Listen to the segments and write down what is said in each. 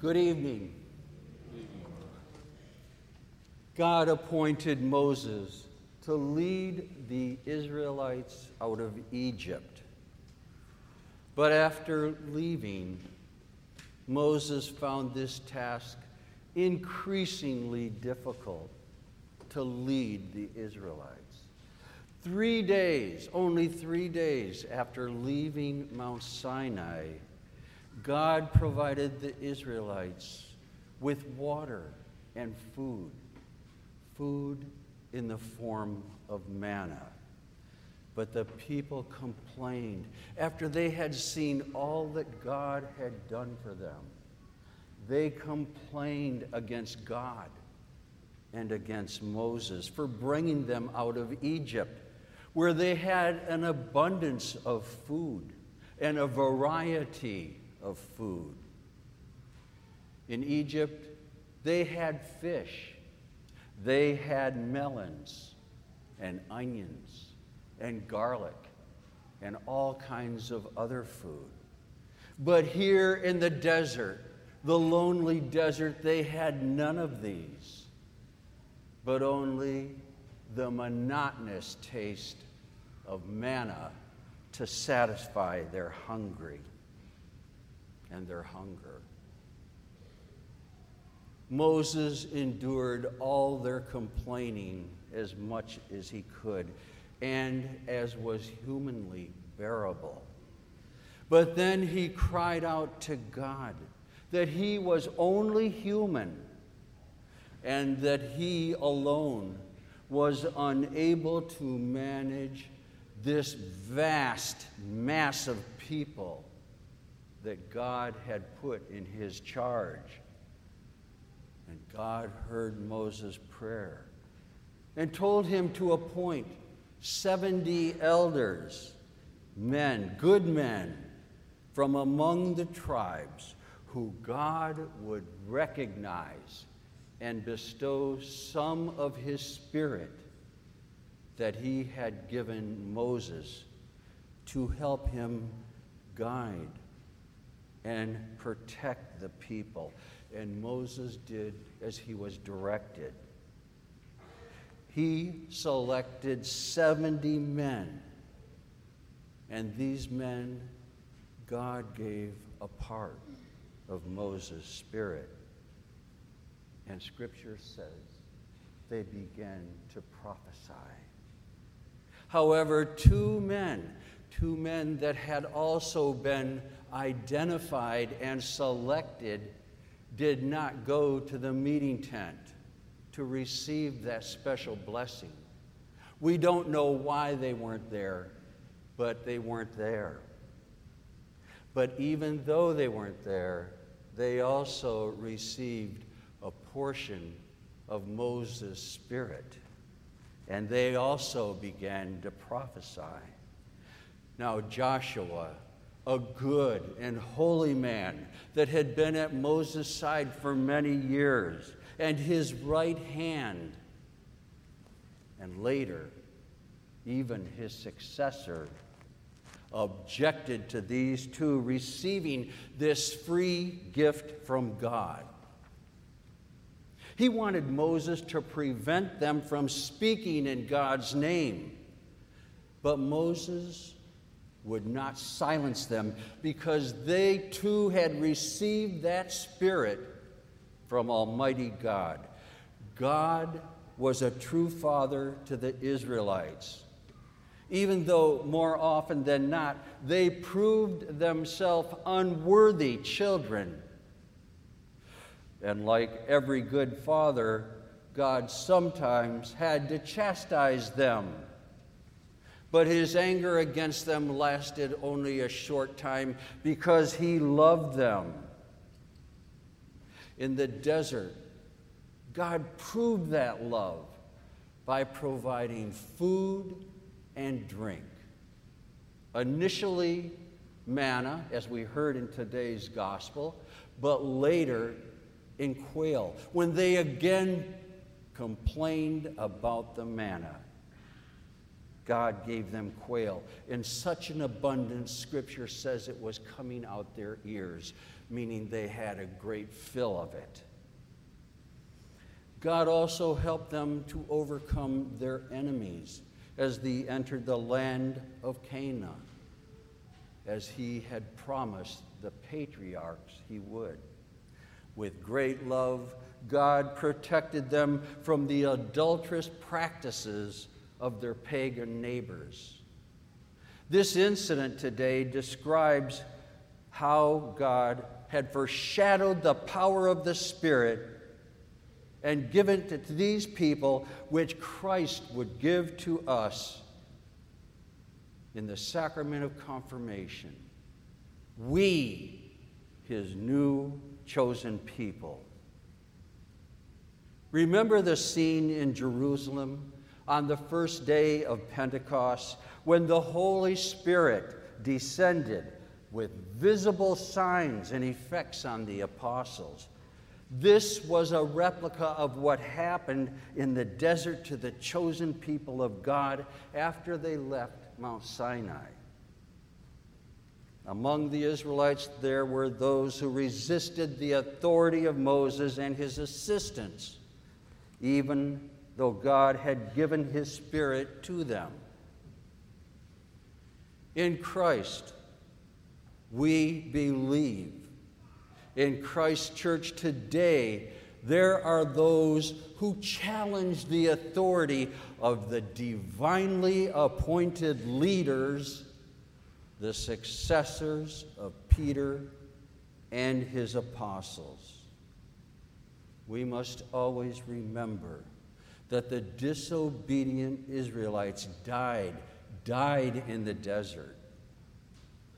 Good evening. God appointed Moses to lead the Israelites out of Egypt. But after leaving, Moses found this task increasingly difficult to lead the Israelites. Three days, only three days after leaving Mount Sinai, God provided the Israelites with water and food, food in the form of manna. But the people complained after they had seen all that God had done for them. They complained against God and against Moses for bringing them out of Egypt, where they had an abundance of food and a variety of food. In Egypt, they had fish, they had melons and onions and garlic and all kinds of other food. But here in the desert, the lonely desert, they had none of these, but only the monotonous taste of manna to satisfy their hungry and their hunger. Moses endured all their complaining as much as he could and as was humanly bearable. But then he cried out to God that he was only human and that he alone was unable to manage this vast mass of people that God had put in his charge. And God heard Moses' prayer and told him to appoint 70 elders, men, good men, from among the tribes who God would recognize and bestow some of his spirit that he had given Moses to help him guide and protect the people. And Moses did as he was directed. He selected 70 men, and these men God gave a part of Moses' spirit. And Scripture says they began to prophesy. However, two men, two men that had also been identified and selected, did not go to the meeting tent to receive that special blessing. We don't know why they weren't there, but they weren't there. But even though they weren't there, they also received a portion of Moses' spirit. And they also began to prophesy. Now, Joshua, a good and holy man that had been at Moses' side for many years, and his right hand, and later, even his successor, objected to these two receiving this free gift from God. He wanted Moses to prevent them from speaking in God's name. But Moses would not silence them because they too had received that spirit from Almighty God. God was a true father to the Israelites even though more often than not they proved themselves unworthy children. And like every good father, God sometimes had to chastise them. But his anger against them lasted only a short time because he loved them. In the desert, God proved that love by providing food and drink. Initially, manna, as we heard in today's gospel, but later in quail, when they again complained about the manna. God gave them quail in such an abundance, Scripture says it was coming out their ears meaning they had a great fill of it. God also helped them to overcome their enemies as they entered the land of Canaan, as he had promised the patriarchs he would. With great love, God protected them from the adulterous practices of their pagan neighbors. This incident today describes how God had foreshadowed the power of the Spirit and given it to these people, which Christ would give to us in the sacrament of confirmation. We, his new chosen people. Remember the scene in Jerusalem on the first day of Pentecost when the Holy Spirit descended with visible signs and effects on the apostles. This was a replica of what happened in the desert to the chosen people of God after they left Mount Sinai. Among the Israelites, there were those who resisted the authority of Moses and his assistants, even though God had given his Spirit to them. In Christ, we believe in Christ Church today, there are those who challenge the authority of the divinely appointed leaders, the successors of Peter and his apostles. We must always remember that the disobedient Israelites died, died in the desert.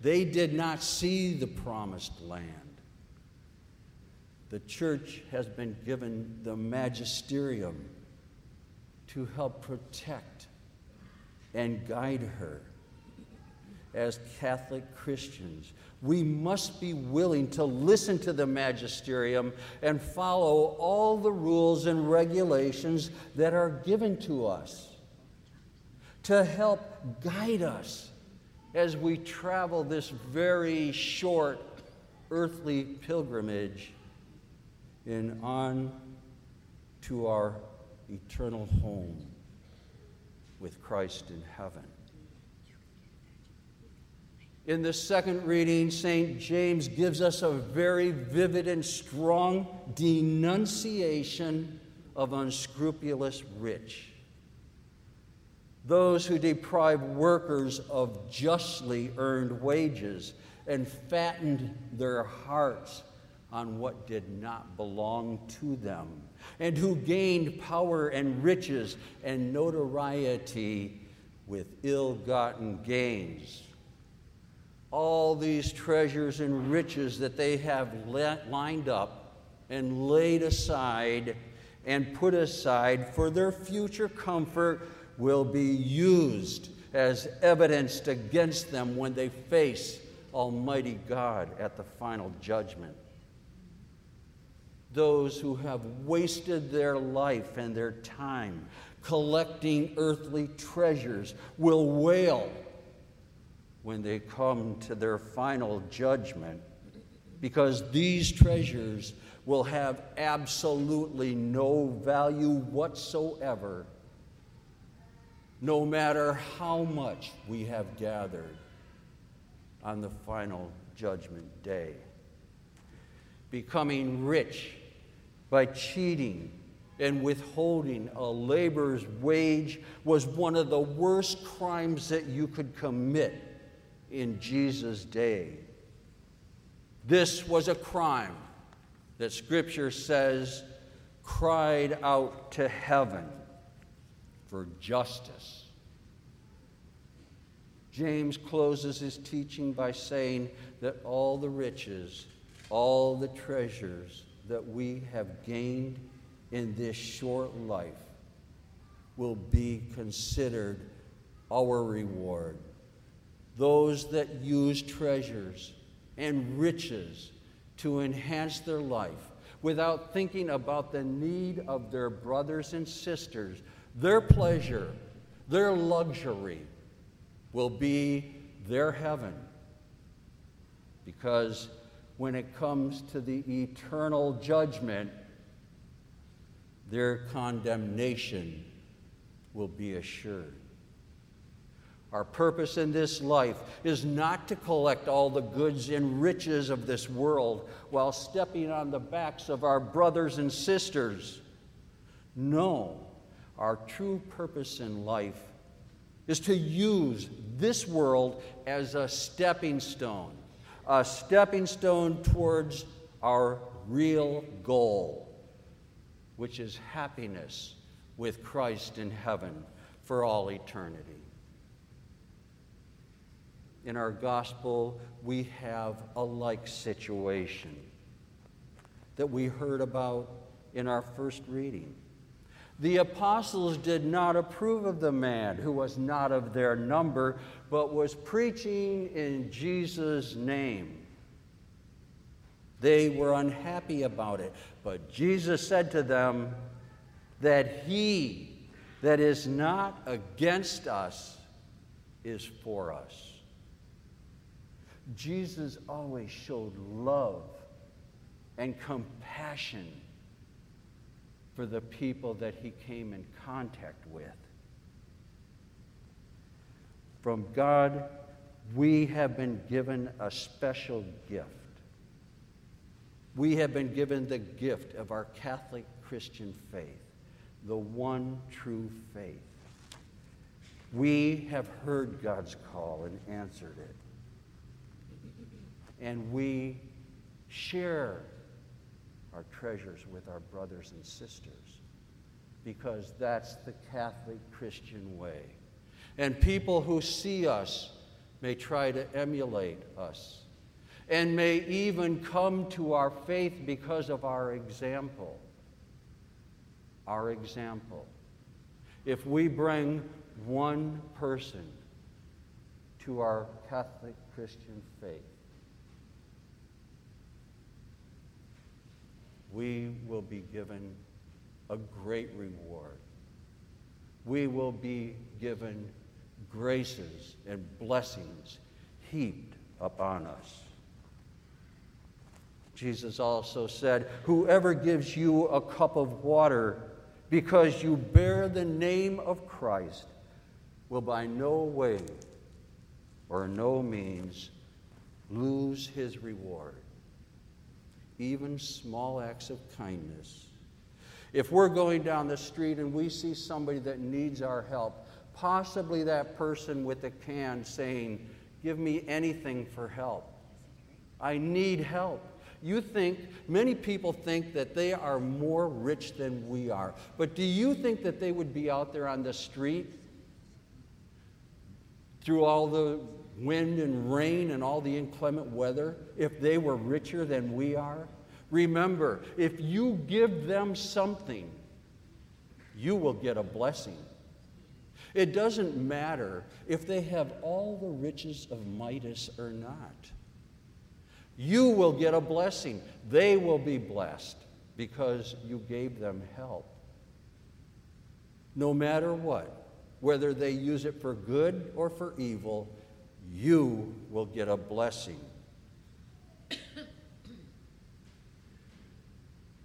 They did not see the promised land the church has been given the magisterium to help protect and guide her. As Catholic Christians, we must be willing to listen to the magisterium and follow all the rules and regulations that are given to us to help guide us as we travel this very short earthly pilgrimage and on to our eternal home with Christ in heaven. In the second reading, St. James gives us a very vivid and strong denunciation of unscrupulous rich. Those who deprive workers of justly earned wages and fattened their hearts on what did not belong to them, and who gained power and riches and notoriety with ill gotten gains. All these treasures and riches that they have lined up and laid aside and put aside for their future comfort will be used as evidenced against them when they face Almighty God at the final judgment. Those who have wasted their life and their time collecting earthly treasures will wail when they come to their final judgment because these treasures will have absolutely no value whatsoever, no matter how much we have gathered on the final judgment day. Becoming rich by cheating and withholding a laborer's wage was one of the worst crimes that you could commit in Jesus' day. This was a crime that Scripture says cried out to heaven for justice. James closes his teaching by saying that all the riches, all the treasures, that we have gained in this short life will be considered our reward. Those that use treasures and riches to enhance their life without thinking about the need of their brothers and sisters, their pleasure, their luxury will be their heaven because when it comes to the eternal judgment, their condemnation will be assured. Our purpose in this life is not to collect all the goods and riches of this world while stepping on the backs of our brothers and sisters. No, our true purpose in life is to use this world as a stepping stone, a stepping stone towards our real goal, which is happiness with Christ in heaven for all eternity. In our gospel, we have a like situation that we heard about in our first reading. The apostles did not approve of the man who was not of their number, but was preaching in Jesus' name. They were unhappy about it, but Jesus said to them that he that is not against us is for us. Jesus always showed love and compassion for the people that he came in contact with. From God, we have been given a special gift. We have been given the gift of our Catholic Christian faith, the one true faith. We have heard God's call and answered it. And we share our treasures with our brothers and sisters because that's the Catholic Christian way. And people who see us may try to emulate us and may even come to our faith because of our example. Our example. If we bring one person to our Catholic Christian faith, we will be given a great reward. We will be given graces and blessings heaped upon us. Jesus also said, Whoever gives you a cup of water because you bear the name of Christ will by no way or no means lose his reward even small acts of kindness. If we're going down the street and we see somebody that needs our help, possibly that person with a can saying, Give me anything for help. I need help. You think, many people think that they are more rich than we are. But do you think that they would be out there on the street through all the wind and rain and all the inclement weather if they were richer than we are? Remember, if you give them something, you will get a blessing. It doesn't matter if they have all the riches of Midas or not. You will get a blessing. They will be blessed because you gave them help. No matter what, whether they use it for good or for evil, you will get a blessing.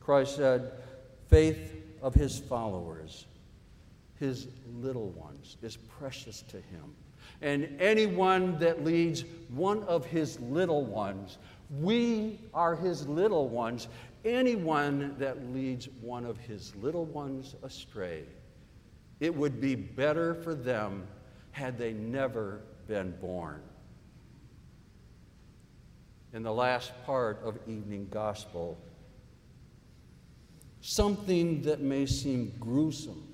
Christ said, faith of his followers, his little ones, is precious to him. And anyone that leads one of his little ones, we are his little ones. Anyone that leads one of his little ones astray, it would be better for them had they never been born. In the last part of evening gospel, something that may seem gruesome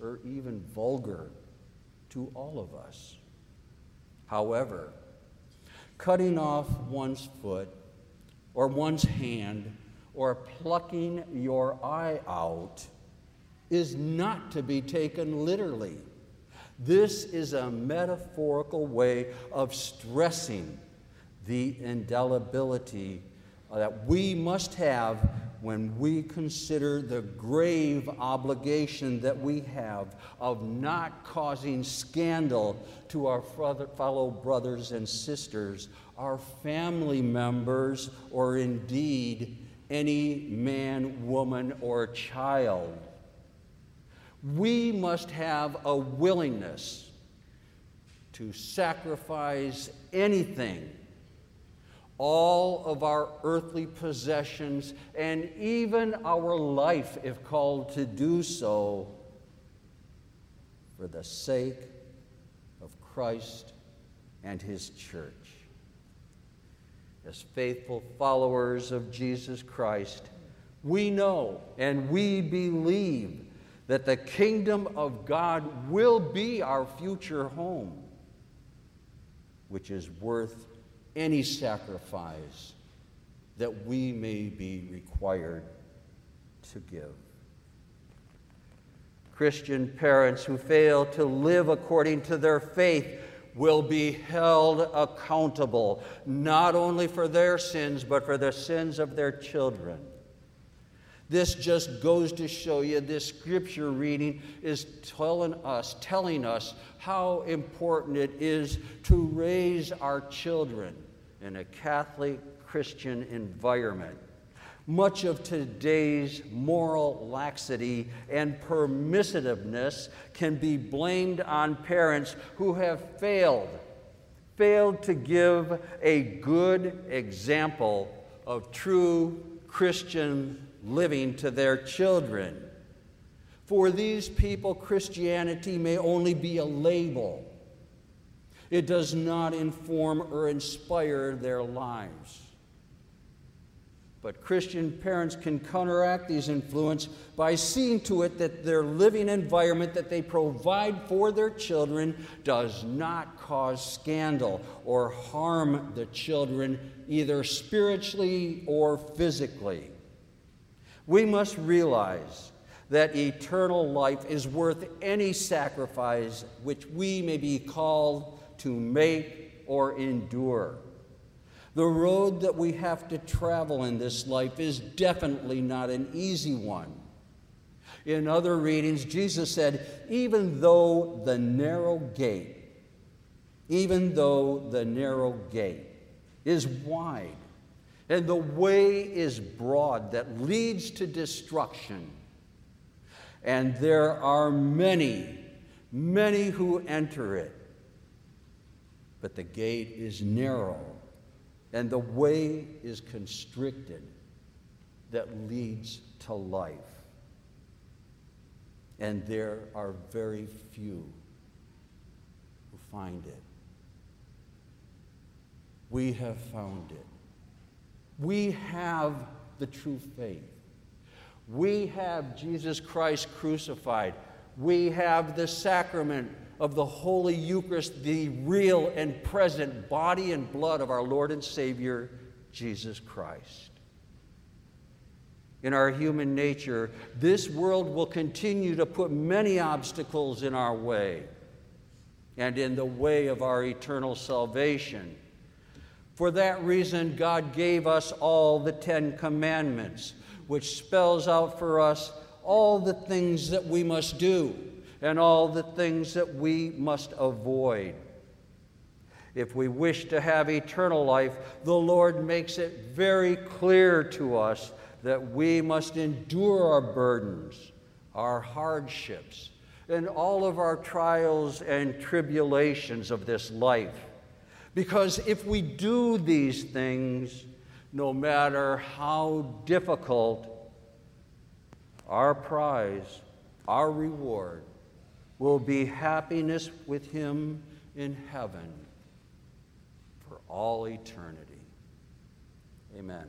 or even vulgar to all of us. However, cutting off one's foot or one's hand or plucking your eye out is not to be taken literally. This is a metaphorical way of stressing the indelibility uh, that we must have when we consider the grave obligation that we have of not causing scandal to our fellow brothers and sisters, our family members, or indeed any man, woman, or child. We must have a willingness to sacrifice anything all of our earthly possessions, and even our life, if called to do so, for the sake of Christ and His church. As faithful followers of Jesus Christ, we know and we believe that the kingdom of God will be our future home, which is worth any sacrifice that we may be required to give. Christian parents who fail to live according to their faith will be held accountable, not only for their sins, but for the sins of their children. This just goes to show you this scripture reading is telling us, telling us how important it is to raise our children in a Catholic Christian environment. Much of today's moral laxity and permissiveness can be blamed on parents who have failed, failed to give a good example of true Christian living to their children. For these people, Christianity may only be a label. It does not inform or inspire their lives. But Christian parents can counteract these influence by seeing to it that their living environment that they provide for their children does not cause scandal or harm the children either spiritually or physically. We must realize that eternal life is worth any sacrifice which we may be called to make or endure. The road that we have to travel in this life is definitely not an easy one. In other readings, Jesus said, even though the narrow gate, even though the narrow gate is wide, and the way is broad that leads to destruction. And there are many, many who enter it. But the gate is narrow, and the way is constricted that leads to life. And there are very few who find it. We have found it. We have the true faith. We have Jesus Christ crucified. We have the sacrament of the Holy Eucharist, the real and present body and blood of our Lord and Savior, Jesus Christ. In our human nature, this world will continue to put many obstacles in our way and in the way of our eternal salvation. For that reason, God gave us all the Ten Commandments, which spells out for us all the things that we must do and all the things that we must avoid. If we wish to have eternal life, the Lord makes it very clear to us that we must endure our burdens, our hardships, and all of our trials and tribulations of this life because if we do these things, no matter how difficult, our prize, our reward, will be happiness with Him in heaven for all eternity. Amen.